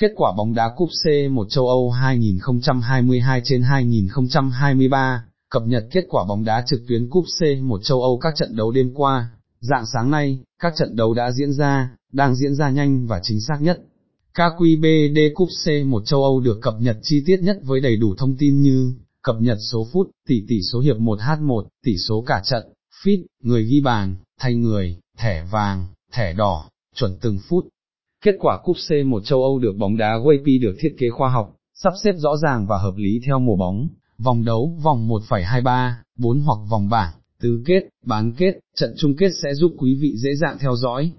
Kết quả bóng đá cúp C1 châu Âu 2022 trên 2023, cập nhật kết quả bóng đá trực tuyến cúp C1 châu Âu các trận đấu đêm qua, dạng sáng nay, các trận đấu đã diễn ra, đang diễn ra nhanh và chính xác nhất. KQBD Cúp C1 châu Âu được cập nhật chi tiết nhất với đầy đủ thông tin như, cập nhật số phút, tỷ tỷ số hiệp 1H1, tỷ số cả trận, fit, người ghi bàn, thay người, thẻ vàng, thẻ đỏ, chuẩn từng phút. Kết quả cúp C1 châu Âu được bóng đá WP được thiết kế khoa học, sắp xếp rõ ràng và hợp lý theo mùa bóng, vòng đấu, vòng 1,23, 4 hoặc vòng bảng, tứ kết, bán kết, trận chung kết sẽ giúp quý vị dễ dàng theo dõi,